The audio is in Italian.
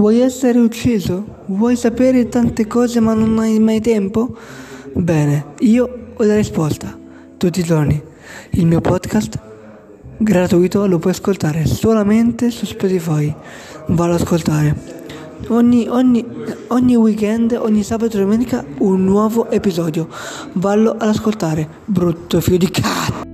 Vuoi essere ucciso? Vuoi sapere tante cose ma non hai mai tempo? Bene, io ho la risposta. Tutti i giorni. Il mio podcast gratuito lo puoi ascoltare solamente su Spotify. Vado ad ascoltare. Ogni, ogni, ogni weekend, ogni sabato e domenica un nuovo episodio. Vallo ad ascoltare. Brutto figlio di cazzo.